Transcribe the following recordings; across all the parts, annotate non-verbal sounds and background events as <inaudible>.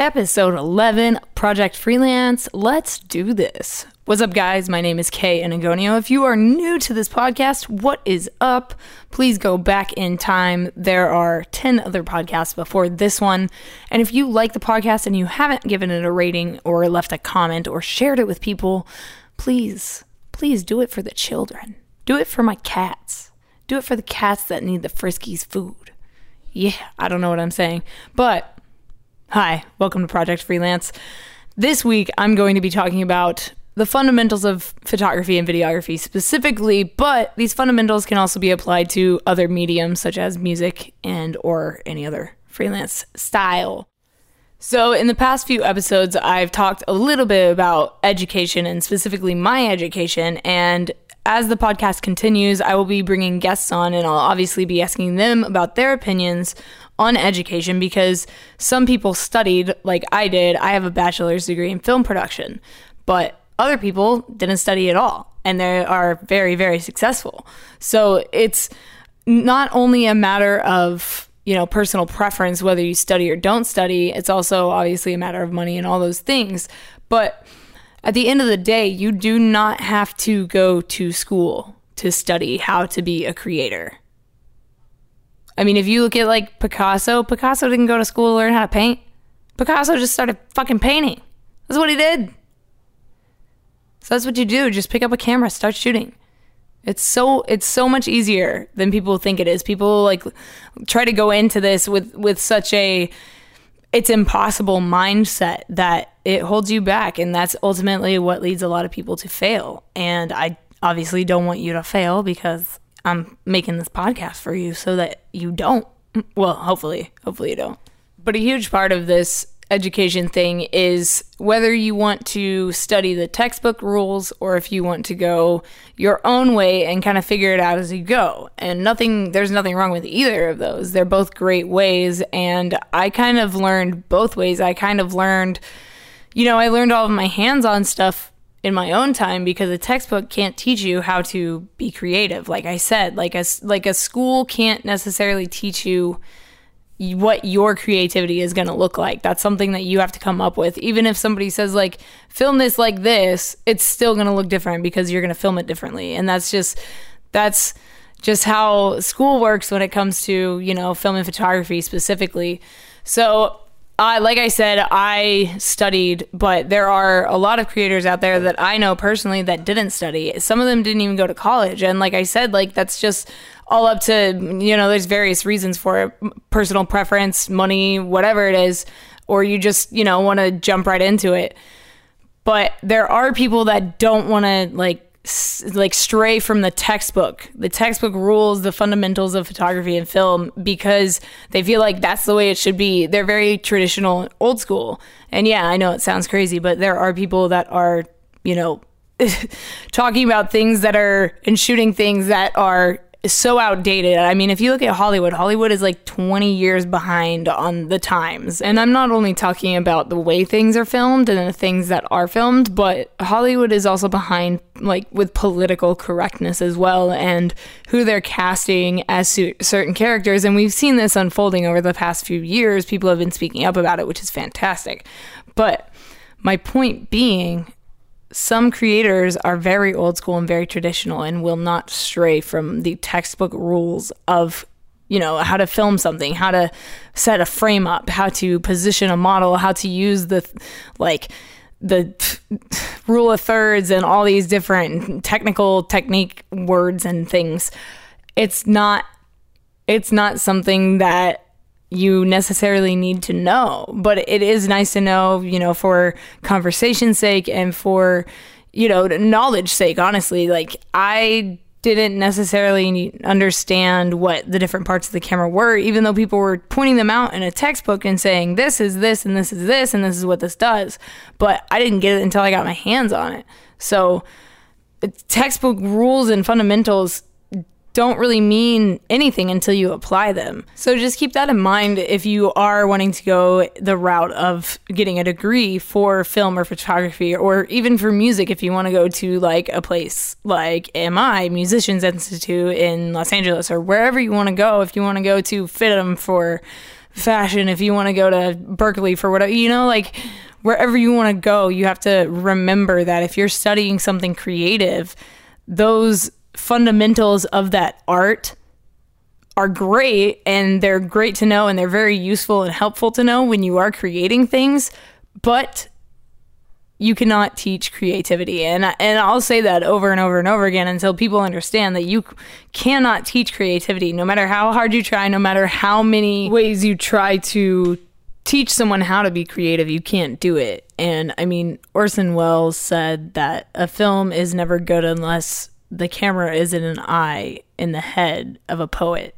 episode 11, Project Freelance. Let's do this. What's up, guys? My name is Kay Enagonio. If you are new to this podcast, what is up? Please go back in time. There are 10 other podcasts before this one. And if you like the podcast and you haven't given it a rating or left a comment or shared it with people, please, please do it for the children. Do it for my cats. Do it for the cats that need the Friskies food. Yeah, I don't know what I'm saying. But Hi, welcome to Project Freelance. This week, I'm going to be talking about the fundamentals of photography and videography specifically, but these fundamentals can also be applied to other mediums such as music and or any other freelance style. So, in the past few episodes, I've talked a little bit about education and specifically my education. And as the podcast continues, I will be bringing guests on and I'll obviously be asking them about their opinions on education because some people studied like I did. I have a bachelor's degree in film production, but other people didn't study at all and they are very, very successful. So it's not only a matter of you know personal preference whether you study or don't study it's also obviously a matter of money and all those things but at the end of the day you do not have to go to school to study how to be a creator I mean, if you look at like Picasso, Picasso didn't go to school to learn how to paint. Picasso just started fucking painting. That's what he did. So that's what you do. Just pick up a camera, start shooting. It's so it's so much easier than people think it is. People like try to go into this with with such a it's impossible mindset that it holds you back and that's ultimately what leads a lot of people to fail. And I obviously don't want you to fail because I'm making this podcast for you so that you don't. Well, hopefully, hopefully you don't. But a huge part of this education thing is whether you want to study the textbook rules or if you want to go your own way and kind of figure it out as you go. And nothing, there's nothing wrong with either of those. They're both great ways. And I kind of learned both ways. I kind of learned, you know, I learned all of my hands on stuff in my own time because a textbook can't teach you how to be creative. Like i said like a like a school can't necessarily teach you what your creativity is going to look like. That's something that you have to come up with. Even if somebody says like film this like this it's still going to look different because you're going to film it differently. And that's just that's just how school works when it comes to you know film and photography specifically. So uh, like I said, I studied, but there are a lot of creators out there that I know personally that didn't study. Some of them didn't even go to college. And like I said, like that's just all up to, you know, there's various reasons for it personal preference, money, whatever it is, or you just, you know, want to jump right into it. But there are people that don't want to like like stray from the textbook. The textbook rules the fundamentals of photography and film because they feel like that's the way it should be. They're very traditional old school. And yeah i know it sounds crazy but there are people that are you know <laughs> talking about things that are and shooting things that are so outdated. I mean, if you look at Hollywood, Hollywood is like 20 years behind on the times. And I'm not only talking about the way things are filmed and the things that are filmed, but Hollywood is also behind like with political correctness as well and who they're casting as certain characters. And we've seen this unfolding over the past few years. People have been speaking up about it, which is fantastic. But my point being some creators are very old school and very traditional and will not stray from the textbook rules of you know how to film something how to set a frame up how to position a model how to use the like the <laughs> rule of thirds and all these different technical technique words and things. It's not it's not something that you necessarily need to know, but it is nice to know, you know, for conversation's sake and for, you know, knowledge sake, honestly. Like, I didn't necessarily understand what the different parts of the camera were, even though people were pointing them out in a textbook and saying, this is this, and this is this, and this is what this does. But I didn't get it until I got my hands on it. So, textbook rules and fundamentals don't really mean anything until you apply them. So just keep that in mind if you are wanting to go the route of getting a degree for film or photography or even for music if you want to go to like a place like MI Musicians Institute in Los Angeles or wherever you want to go if you want to go to FIDM for fashion, if you want to go to Berkeley for whatever, you know, like wherever you want to go, you have to remember that if you're studying something creative, those fundamentals of that art are great and they're great to know and they're very useful and helpful to know when you are creating things, but you cannot teach creativity. And and I'll say that over and over and over again until people understand that you cannot teach creativity no matter how hard you try no matter how many ways you try to teach someone how to be creative you can't do it. And I mean Orson Welles said that a film is never good unless the camera is in an eye in the head of a poet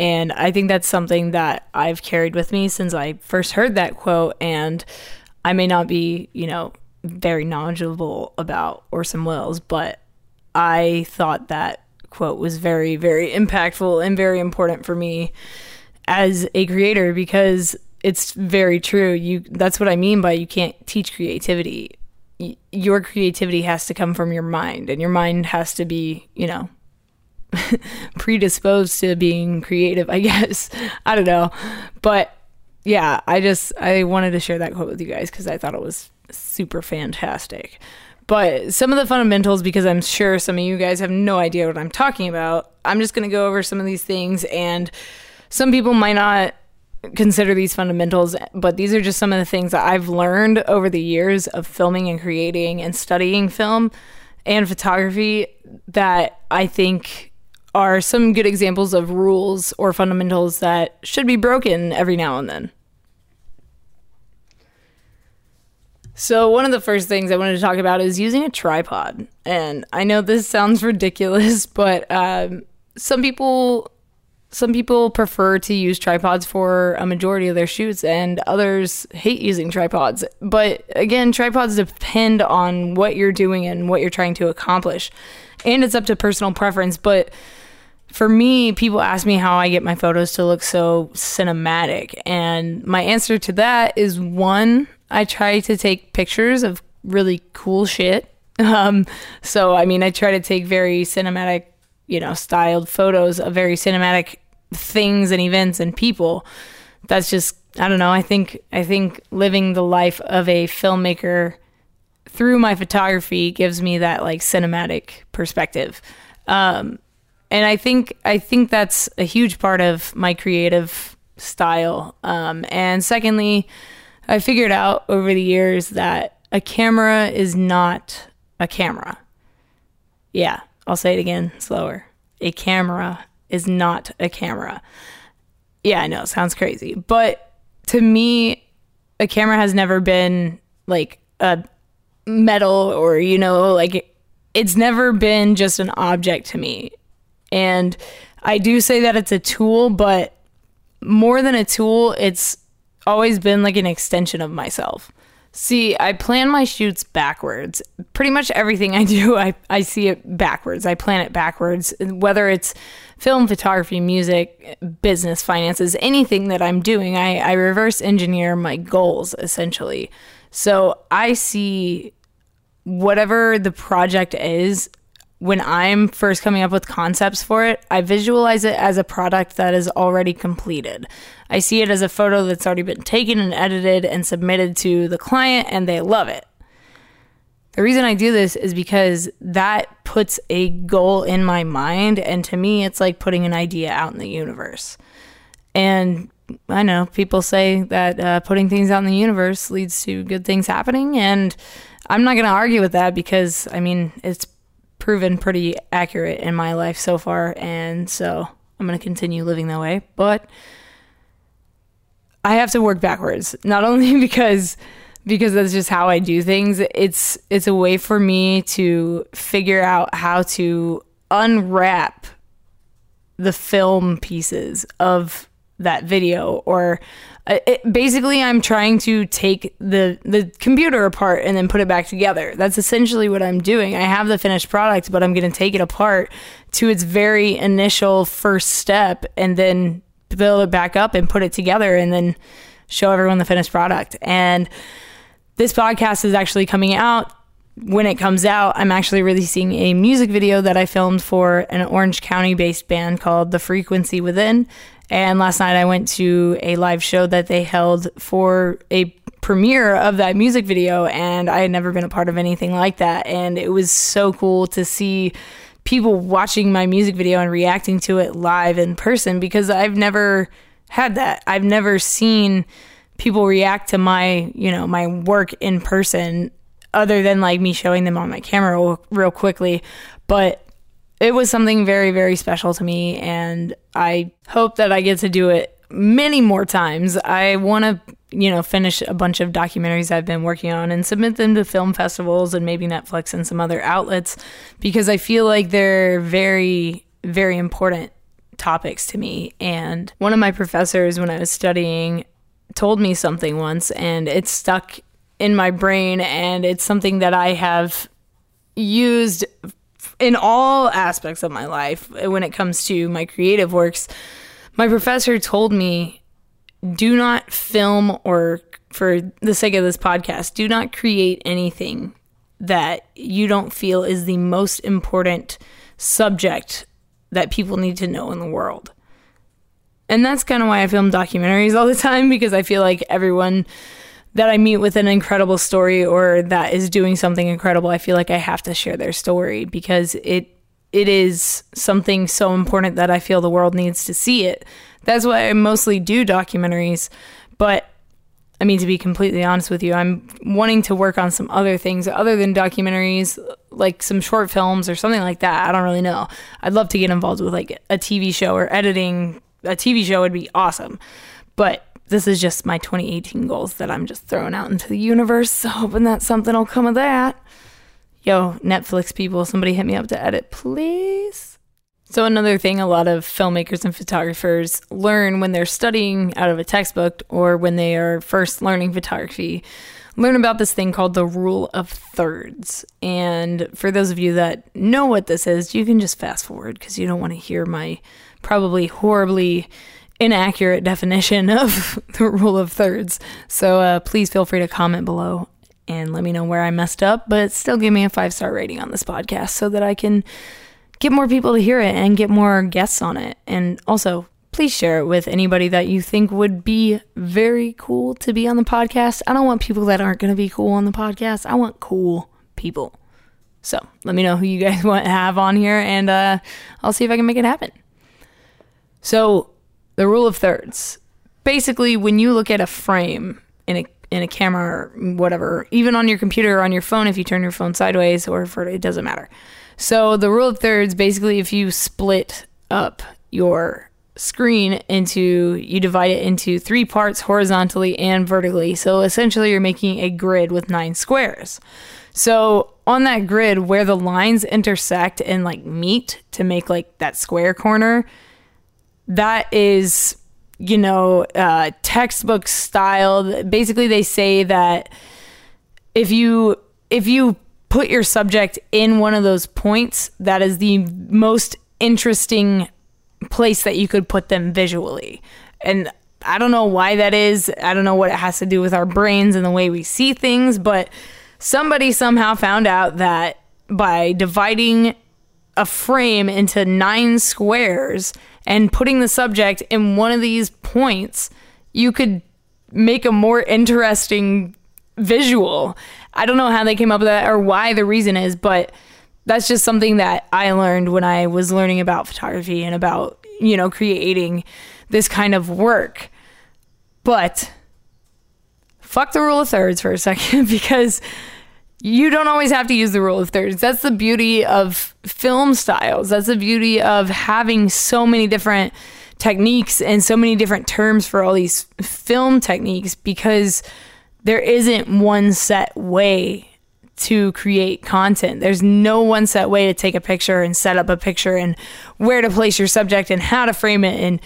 and I think that's something that I've carried with me since I first heard that quote and I may not be, you know, very knowledgeable about Orson Welles, but I thought that quote was very, very impactful and very important for me as a creator because it's very true. You that's what I mean by you can't teach creativity. Your creativity has to come from your mind and your mind has to be, you know, <laughs> predisposed to being creative, I <laughs> guess. I don't know. But yeah, I just I wanted to share that quote with you guys cuz I thought it was super fantastic. But some of the fundamentals, because I'm sure some of you guys have no idea what I'm talking about, I'm just going to go over some of these things. And some people might not consider these fundamentals, but these are just some of the things that I've learned over the years of filming and creating and studying film and photography that I think are some good examples of rules or fundamentals that should be broken every now and then. So, one of the first things I wanted to talk about is using a tripod. And I know this sounds ridiculous, <laughs> but um, some people some people prefer to use tripods for a majority of their shoots and others hate using tripods. But again, tripods depend on what you're doing and what you're trying to accomplish. And it's up to personal preference, but for me, people ask me how I get my photos to look so cinematic. And my answer to that is one, I try to take pictures of really cool shit. <laughs> Um, so, I mean, I try to take very cinematic, you know, styled photos of very cinematic things and events and people. That's just, I don't know. I think, I think living the life of a filmmaker through my photography gives me that like cinematic perspective. Um, and I think, I think that's a huge part of my creative style. Um, and secondly, I figured out over the years that a camera is not a camera. Yeah, I'll say it again slower. A camera is not a camera. Yeah, I know, sounds crazy. But to me, a camera has never been like a metal or, you know, like it's never been just an object to me. And I do say that it's a tool, but more than a tool, it's always been like an extension of myself. See, I plan my shoots backwards. Pretty much everything I <laughs> do, I, I see it backwards. I plan it backwards. Whether it's film, photography, music, business, finances, anything that I'm doing, I, I reverse engineer my goals essentially. So I see whatever the project is, when I'm first coming up with concepts for it, I visualize it as a product that is already completed. I see it as a photo that's already been taken and edited and submitted to the client, and they love it. The reason I do this is because that puts a goal in my mind, and to me, it's like putting an idea out in the universe. And I know people say that uh, putting things out in the universe leads to good things happening, and I'm not going to argue with that because I mean, it's proven pretty accurate in my life so far, and so I'm going to continue living that way. But I have to work backwards, not <laughs> only because because that's just how I do things. It's it's a way for me to figure out how to unwrap the film pieces of that video or uh, it, basically i'm trying to take the the computer apart and then put it back together. That's essentially what i'm doing. I have the finished product but i'm going to take it apart to its very initial first step and then build it back up and put it together and then show everyone the finished product and this podcast is actually coming out when it comes out, I'm actually releasing a music video that I filmed for an Orange County based band called The Frequency Within. And last night I went to a live show that they held for a premiere of that music video, and I had never been a part of anything like that. And it was so cool to see people watching my music video and reacting to it live in person because I've never had that. I've never seen people react to my, you know, my work in person other than like me showing them on my camera reel, quickly. But it was something very, very special to me. And I hope that I get to do it many more times. I want to, you know, finish a bunch of documentaries I've been working on and submit them to film festivals and maybe Netflix and some other outlets because I feel like they're very, very important topics to me. And one of my professors, when I was studying, told me something once and it stuck in my brain and it's something that I have used in all aspects of my life when it comes to my creative works. My professor told me do not film or for the sake of this podcast, do not create anything that you don't feel is the most important subject that people need to know in the world. And that's kind of why I film documentaries all the time because I feel like everyone that I meet with an incredible story or that is doing something incredible, I feel like I have to share their story because it it is something so important that I feel the world needs to see it. That's why I mostly do documentaries, but I mean to be completely honest with you, I'm wanting to work on some other things other than documentaries, like some short films or something like that. I don't really know. I'd love to get involved with like a TV show or editing a TV show would be awesome. But this is just my 2018 goals that I'm just throwing out into the universe, hoping that something will come of that. Yo, Netflix people, somebody hit me up to edit, please. So, another thing a lot of filmmakers and photographers learn when they're studying out of a textbook or when they are first learning photography, learn about this thing called the rule of thirds. And for those of you that know what this is, you can just fast forward because you don't want to hear my probably horribly inaccurate definition of <laughs> the rule of thirds. So uh, please feel free to comment below and let me know where I messed up, but still give me a five star rating on this podcast so that I can get more people to hear it and get more guests on it. And also, please share it with anybody that you think would be very cool to be on the podcast. I don't want people that aren't going to be cool on the podcast. I want cool people. So let me know who you guys <laughs> want to have on here, and uh, I'll see if I can make it happen. So, the rule of thirds. Basically, when you look at a frame in a in a camera or whatever, even on your computer or on your phone, if you turn your phone sideways or for it doesn't matter. So the rule of thirds, basically, if you split up your screen into, you divide it into three parts horizontally and vertically. So essentially, you're making a grid with nine squares. So on that grid, where the lines intersect and like meet to make like that square corner, that is you know uh, textbook style. Basically they say that if you if you put your subject in one of those points that is the most interesting place that you could put them visually. And i don't know why that is. I don't know what it has to do with our brains and the way we see things but somebody somehow found out that by dividing a frame into nine squares and putting the subject in one of these points, you could make a more interesting visual. I don't know how they came up with that or why the reason is, but that's just something that I learned when I was learning about photography and about, you know, creating this kind of work. But fuck the rule of thirds for a second <laughs> because you don't always have to use the rule of thirds. That's the beauty of film styles. That's the beauty of having so many different techniques and so many different terms for all these film techniques because there isn't one set way to create content. There's no one set way to take a picture and set up a picture and where to place your subject and how to frame it and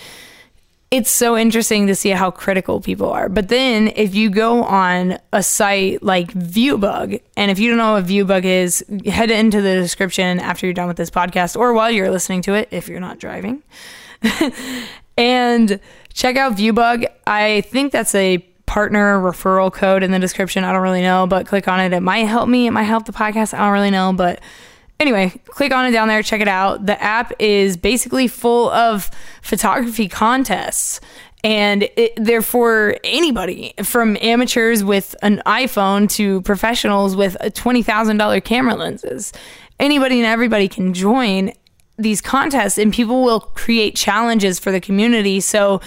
it's so interesting to see how critical people are. But then if you go on a site like Viewbug, and if you don't know what Viewbug is, head into the description after you're done with this podcast or while you're listening to it if you're not driving. <laughs> and check out Viewbug. I think that's a partner referral code in the description. I don't really know, but click on it. It might help me. It might help the podcast. I don't really know, but anyway, click on it down there, check it out. The app is basically full of photography contests. And it, they're for anybody from amateurs with an iPhone to professionals with a $20,000 camera lenses. Anybody and everybody can join these contests, and people will create challenges for the community. So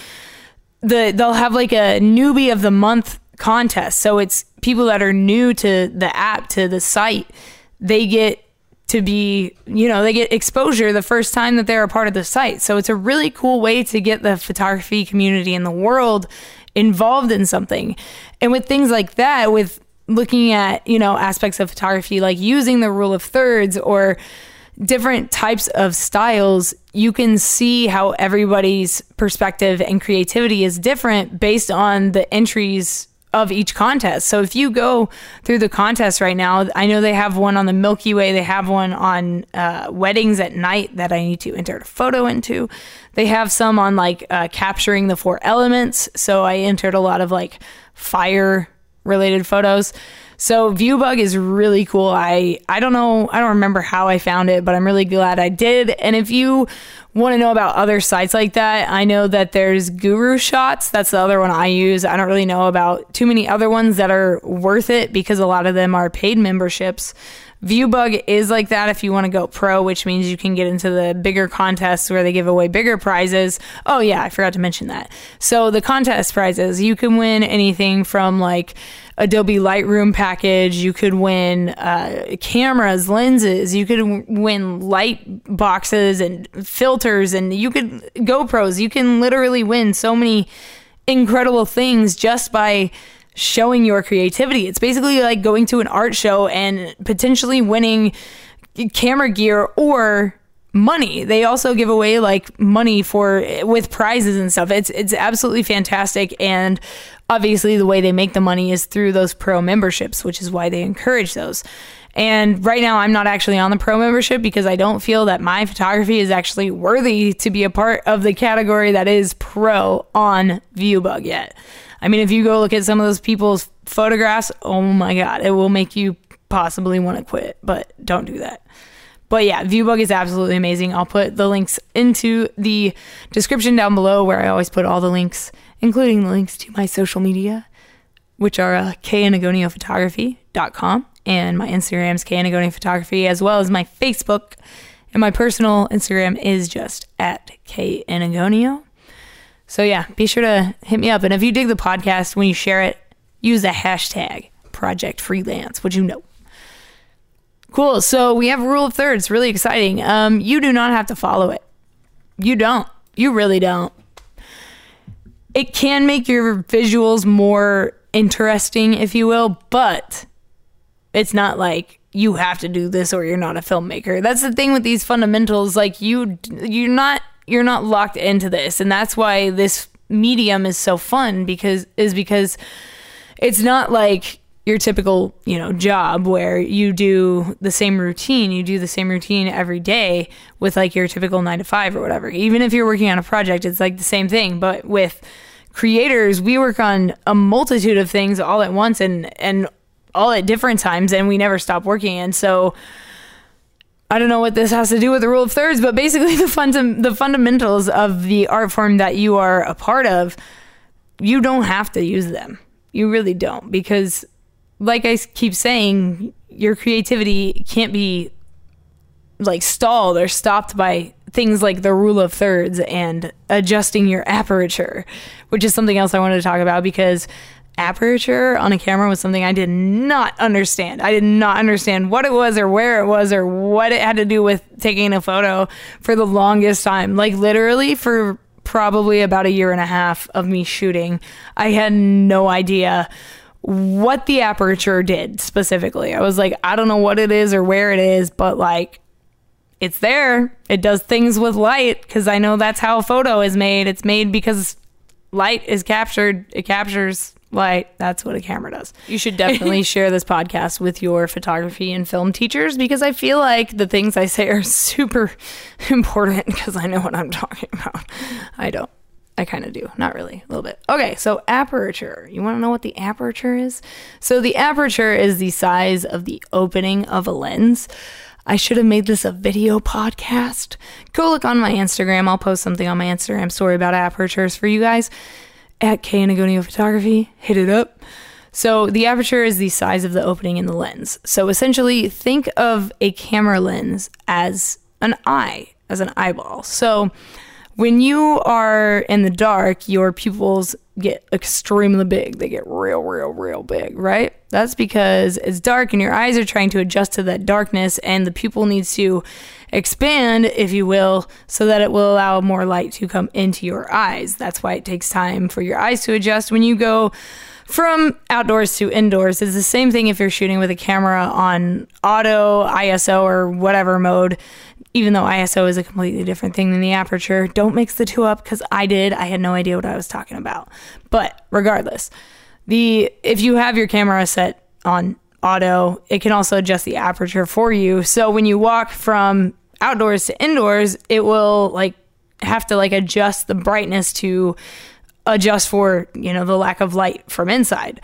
the they'll have like a newbie of the month contest. So it's people that are new to the app, to the site. They get to be, you know, they get exposure the first time that they're a part of the site. So it's a really cool way to get the photography community in the world involved in something. And with things like that, with looking at, you know, aspects of photography like using the rule of thirds or different types of styles, you can see how everybody's perspective and creativity is different based on the entries of each contest. So if you go through the contest right now, I know they have one on the Milky Way, they have one on uh, weddings at night that I need to enter a photo into. They have some on like uh, capturing the four elements. So I entered a lot of like fire related photos. So Viewbug is really cool. I I don't know, I don't remember how I found it, but I'm really glad I did. And if you want to know about other sites like that, I know that there's Gurushots. That's the other one I use. I don't really know about too many other ones that are worth it because a lot of them are paid memberships. Viewbug is like that if you want to go pro, which means you can get into the bigger contests where they give away bigger prizes. Oh, yeah, I forgot to mention that. So, the contest prizes, you can win anything from like Adobe Lightroom package. You could win uh, cameras, lenses. You could win light boxes and filters, and you could GoPros. You can literally win so many incredible things just by showing your creativity. It's basically like going to an art show and potentially winning camera gear or money. They also give away like money for with prizes and stuff. It's it's absolutely fantastic and obviously the way they make the money is through those pro memberships, which is why they encourage those. And right now, I'm not actually on the pro membership because I don't feel that my photography is actually worthy to be a part of the category that is pro on Viewbug yet. I mean, if you go look at some of those people's photographs, oh my God, it will make you possibly want to quit, but don't do that. But yeah, Viewbug is absolutely amazing. I'll put the links into the description down below where I always put all the links, including the links to my social media, which are uh, kenagoniophotography.com and my Instagram is kenagonio photography, as well as my Facebook. And my personal Instagram is just at K kenagonio. So yeah, be sure to hit me up. And if you dig the podcast, when you share it, use the hashtag Project Freelance, which you know. Cool. So we have rule of thirds. Really exciting. Um, you do not have to follow it. You don't. You really don't. It can make your visuals more interesting, if you will, but it's not like you have to do this or you're not a filmmaker. That's the thing with these fundamentals. Like you, you're not you're not locked into this, and that's why this medium is so fun because is because it's not like your typical, you know, job where you do the same routine, you do the same routine every day with like your typical 9 to 5 or whatever. Even if you're working on a project, it's like the same thing, but with creators, we work on a multitude of things all at once and and all at different times and we never stop working. And so I don't know what this has to do with the rule of thirds, but basically <laughs> the funda- the fundamentals of the art form that you are a part of, you don't have to use them. You really don't because like I keep saying, your creativity can't be like stalled or stopped by things like the rule of thirds and adjusting your aperture, which is something else I wanted to talk about because aperture on a camera was something I did not understand. I did not understand what it was or where it was or what it had to do with taking a photo for the longest time. Like literally for probably about a year and a half of me shooting, I had no idea what the aperture did specifically. I was like, I don't know what it is or where it is, but like it's there. It does things with light because I know that's how a photo is made. It's made because light is captured. It captures light. That's what a camera does. You should definitely <laughs> share this podcast with your photography and film teachers because I feel like the things I say are <laughs> super important because I know what I'm talking about. I don't. I kind of do. Not really, a little bit. Okay, so aperture. You want to know what the aperture is? So the aperture is the size of the opening of a lens. I should have made this a video podcast. Go look on my Instagram. I'll post something on my Instagram story about apertures for you guys at K Enagonio Photography. Hit it up. So the aperture is the size of the opening in the lens. So essentially, think of a camera lens as an eye, as an eyeball. So when you are in the dark, your pupils get extremely big. They get real, real, real big, right? That's because it's dark and your eyes are trying to adjust to that darkness, and the pupil needs to expand, if you will, so that it will allow more light to come into your eyes. That's why it takes time for your eyes to adjust. When you go from outdoors to indoors, it's the same thing if you're shooting with a camera on auto, ISO, or whatever mode even though ISO is a completely different thing than the aperture. Don't mix the two up because I did. I had no idea what I was talking about. But regardless, the if you have your camera set on auto, it can also adjust the aperture for you. So when you walk from outdoors to indoors, it will like have to like adjust the brightness to adjust for, you know, the lack of light from inside.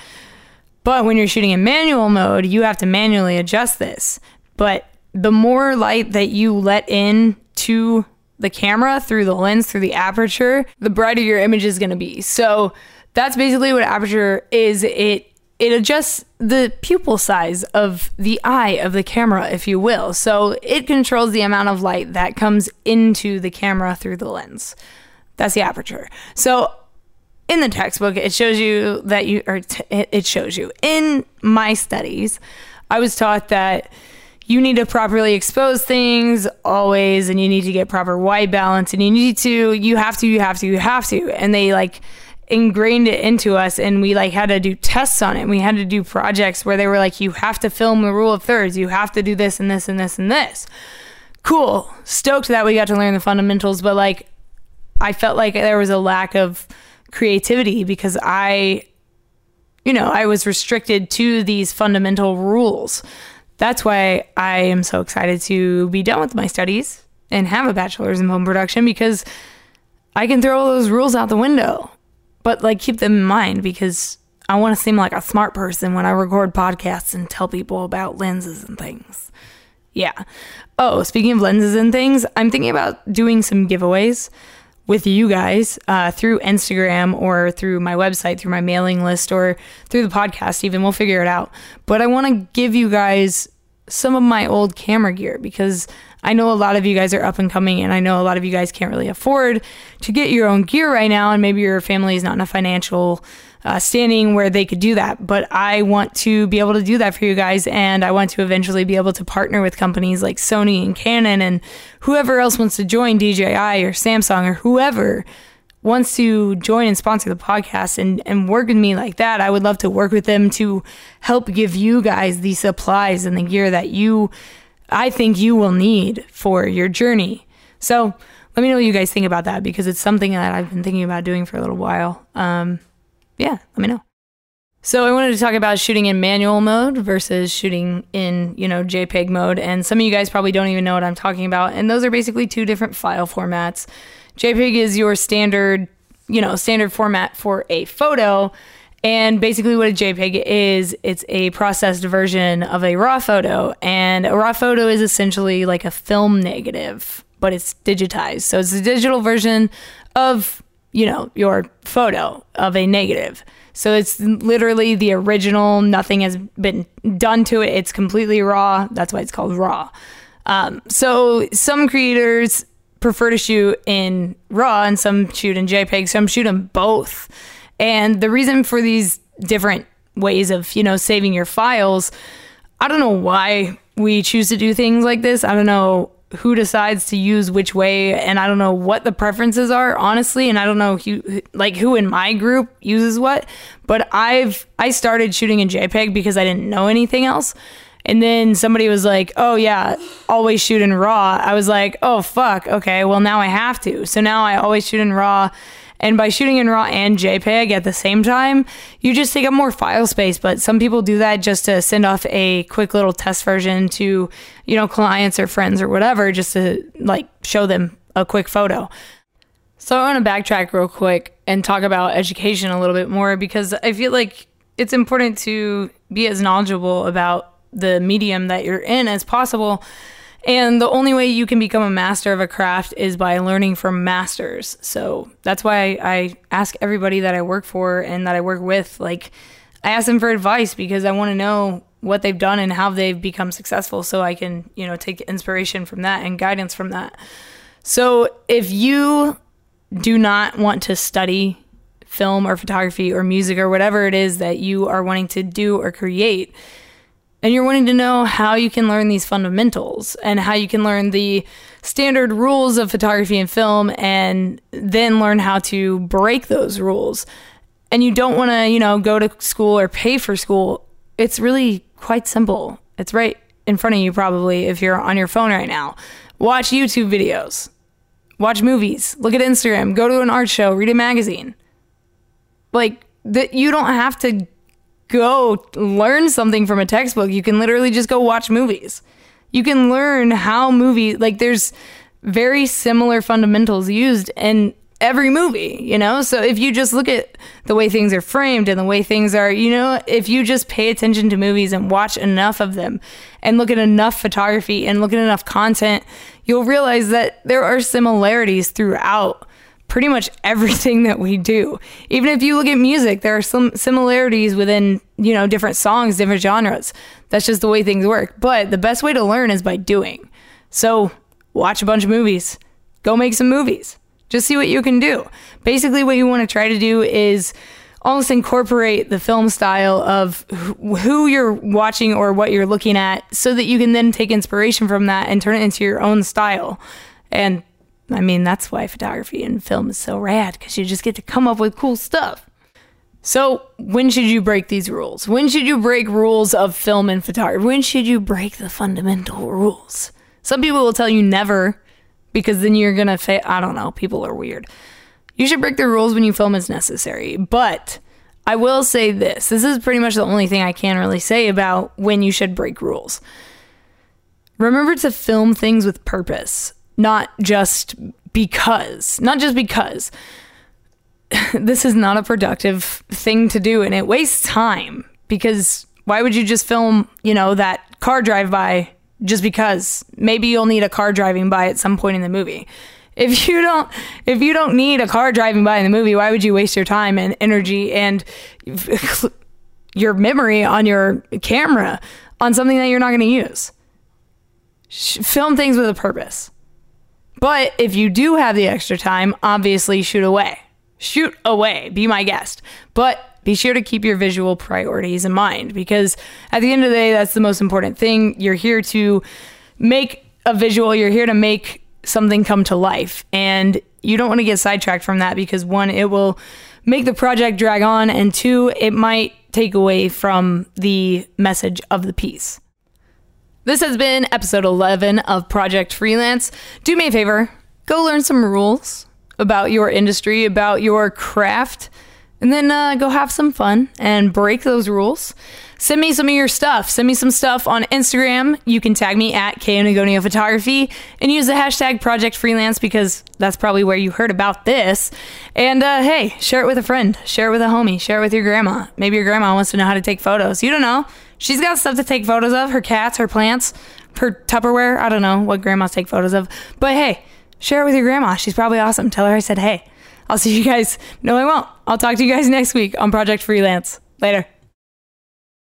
But when you're shooting in manual mode, you have to manually adjust this. But the more light that you let in to the camera through the lens, through the aperture, the brighter your image is going to be. So that's basically what aperture is. It it adjusts the pupil size of the eye of the camera, if you will. So it controls the amount of light that comes into the camera through the lens. That's the aperture. So in the textbook, it shows you that you, or t- it shows you in my studies, I was taught that you need to properly expose things always and you need to get proper white balance and you need to you have to you have to you have to. And they like ingrained it into us and we like had to do tests on it. We had to do projects where they were like you have to film the rule of thirds. You have to do this and this and this and this. Cool. Stoked that we got to learn the fundamentals but like i felt like there was a lack of creativity because i you know i was restricted to these fundamental rules that's why I am so excited to be done with my studies and have a bachelor's in film production because I can throw all those rules out the window, but like keep them in mind because I want to seem like a smart person when I record podcasts and tell people about lenses and things. Yeah. Oh, speaking of lenses and things, I'm thinking about doing some giveaways with you guys uh, through Instagram or through my website, through my mailing list, or through the podcast, even. We'll figure it out. But I want to give you guys some of my old camera gear because I know a lot of you guys are up and coming, and I know a lot of you guys can't really afford to get your own gear right now, and maybe your family is not in a financial uh, standing where they could do that. But I want to be able to do that for you guys, and I want to eventually be able to partner with companies like Sony and Canon and whoever else wants to join DJI or Samsung or whoever wants to join and sponsor the podcast and, and work with me like that, I would love to work with them to help give you guys the supplies and the gear that you, I think you will need for your journey. So let me know what you guys think about that because it's something that I've been thinking about doing for a little while. Um, yeah, let me know. So I wanted to talk about shooting in manual mode versus shooting in, you know, JPEG mode. And some of you guys probably don't even know what I'm talking about. And those are basically two different file formats. JPEG is your standard, you know, standard format for a photo. And basically, what a JPEG is, it's a processed version of a RAW photo. And a RAW photo is essentially like a film negative, but it's digitized. So it's a digital version of, you know, your photo of a negative. So it's literally the original. Nothing has been done to it. It's completely raw. That's why it's called RAW. Um, so some creators prefer to shoot in RAW and some shoot in JPEG. So I'm shooting both. And the reason for these different ways of, you know, saving your files, I don't know why we choose to do things like this. I don't know who decides to use which way and I don't know what the preferences are honestly and I don't know who like who in my group uses what but I've I started shooting in JPEG because I didn't know anything else and then somebody was like, "Oh yeah, always shoot in RAW." I was like, "Oh fuck, okay. Well now I have to." So now I always shoot in RAW. And by shooting in RAW and JPEG at the same time, you just take up more file space. But some people do that just to send off a quick little test version to, you know, clients or friends or whatever, just to like show them a quick photo. So I want to backtrack real quick and talk about education a little bit more because I feel like it's important to be as knowledgeable about the medium that you're in as possible. And the only way you can become a master of a craft is by learning from masters. So that's why I ask everybody that I work for and that I work with, like, I ask them for advice because I want to know what they've done and how they've become successful so I can, you know, take inspiration from that and guidance from that. So if you do not want to study film or photography or music or whatever it is that you are wanting to do or create. And you're wanting to know how you can learn these fundamentals and how you can learn the standard rules of photography and film and then learn how to break those rules. And you don't want to, you know, go to school or pay for school. It's really quite simple. It's right in front of you probably if you're on your phone right now. Watch YouTube videos watch movies, look at Instagram, go to an art show, read a magazine. Like that you don't have to go learn something from a textbook. You can literally just go watch movies. You can learn how movie like there's very similar fundamentals used in every movie, you know? So if you just look at the way things are framed and the way things are, you know, if you just pay attention to movies and watch enough of them and look at enough photography and look at enough content, you'll realize that there are similarities throughout pretty much everything that we do. Even if you look at music, there are some similarities within, you know, different songs, different genres. That's just the way things work. But the best way to learn is by doing. So, watch a bunch of movies. Go make some movies just see what you can do. Basically, what you want to try to do is almost incorporate the film style of who you're watching or what you're looking at so that you can then take inspiration from that and turn it into your own style. And I mean, that's why photography and film is so rad because you just get to come up with cool stuff. So, when should you break these rules? When should you break rules of film and photography? When should you break the fundamental rules? Some people will tell you never, because then you're gonna fail. I don't know. People are weird. You should break the rules when you film as necessary. But I will say this this is pretty much the only thing I can really say about when you should break rules. Remember to film things with purpose, not just because. Not just because. <laughs> this is not a productive thing to do and it wastes time because why would you just film, you know, that car drive by just because maybe you'll need a car driving by at some point in the movie. If <laughs> you don't if you don't need a car driving by in the movie, why would you waste your time and energy and <laughs> your memory on your camera on something that you're not going to use? Film things with a purpose. But if you do have the extra time, obviously shoot away. Shoot away. Be my guest. But be sure to keep your visual priorities in mind because at the end of the day, that's the most important thing. You're here to make a visual, you're here to make something come to life. And you don't want to get sidetracked from that because one, it will make the project drag on, and two, it might take away from the message of the piece. This has been episode 11 of Project Freelance. Do me a favor, go learn some rules about your industry, about your craft and then uh, go have some fun and break those rules. Send me some of your stuff. Send me some stuff on Instagram. You can tag me at Kenagonio Photography and use the hashtag Project Freelance because that's probably where you heard about this. And uh, hey, share it with a friend, share it with a homie, share it with your grandma. Maybe your grandma wants to know how to take photos. You don't know. She's got stuff to take photos of her cats, her plants, her Tupperware. I don't know what grandmas take photos of. But hey, share it with your grandma. She's probably awesome. Tell her I said hey. I'll see you guys. No, I won't. I'll talk to you guys next week on Project Freelance. Later.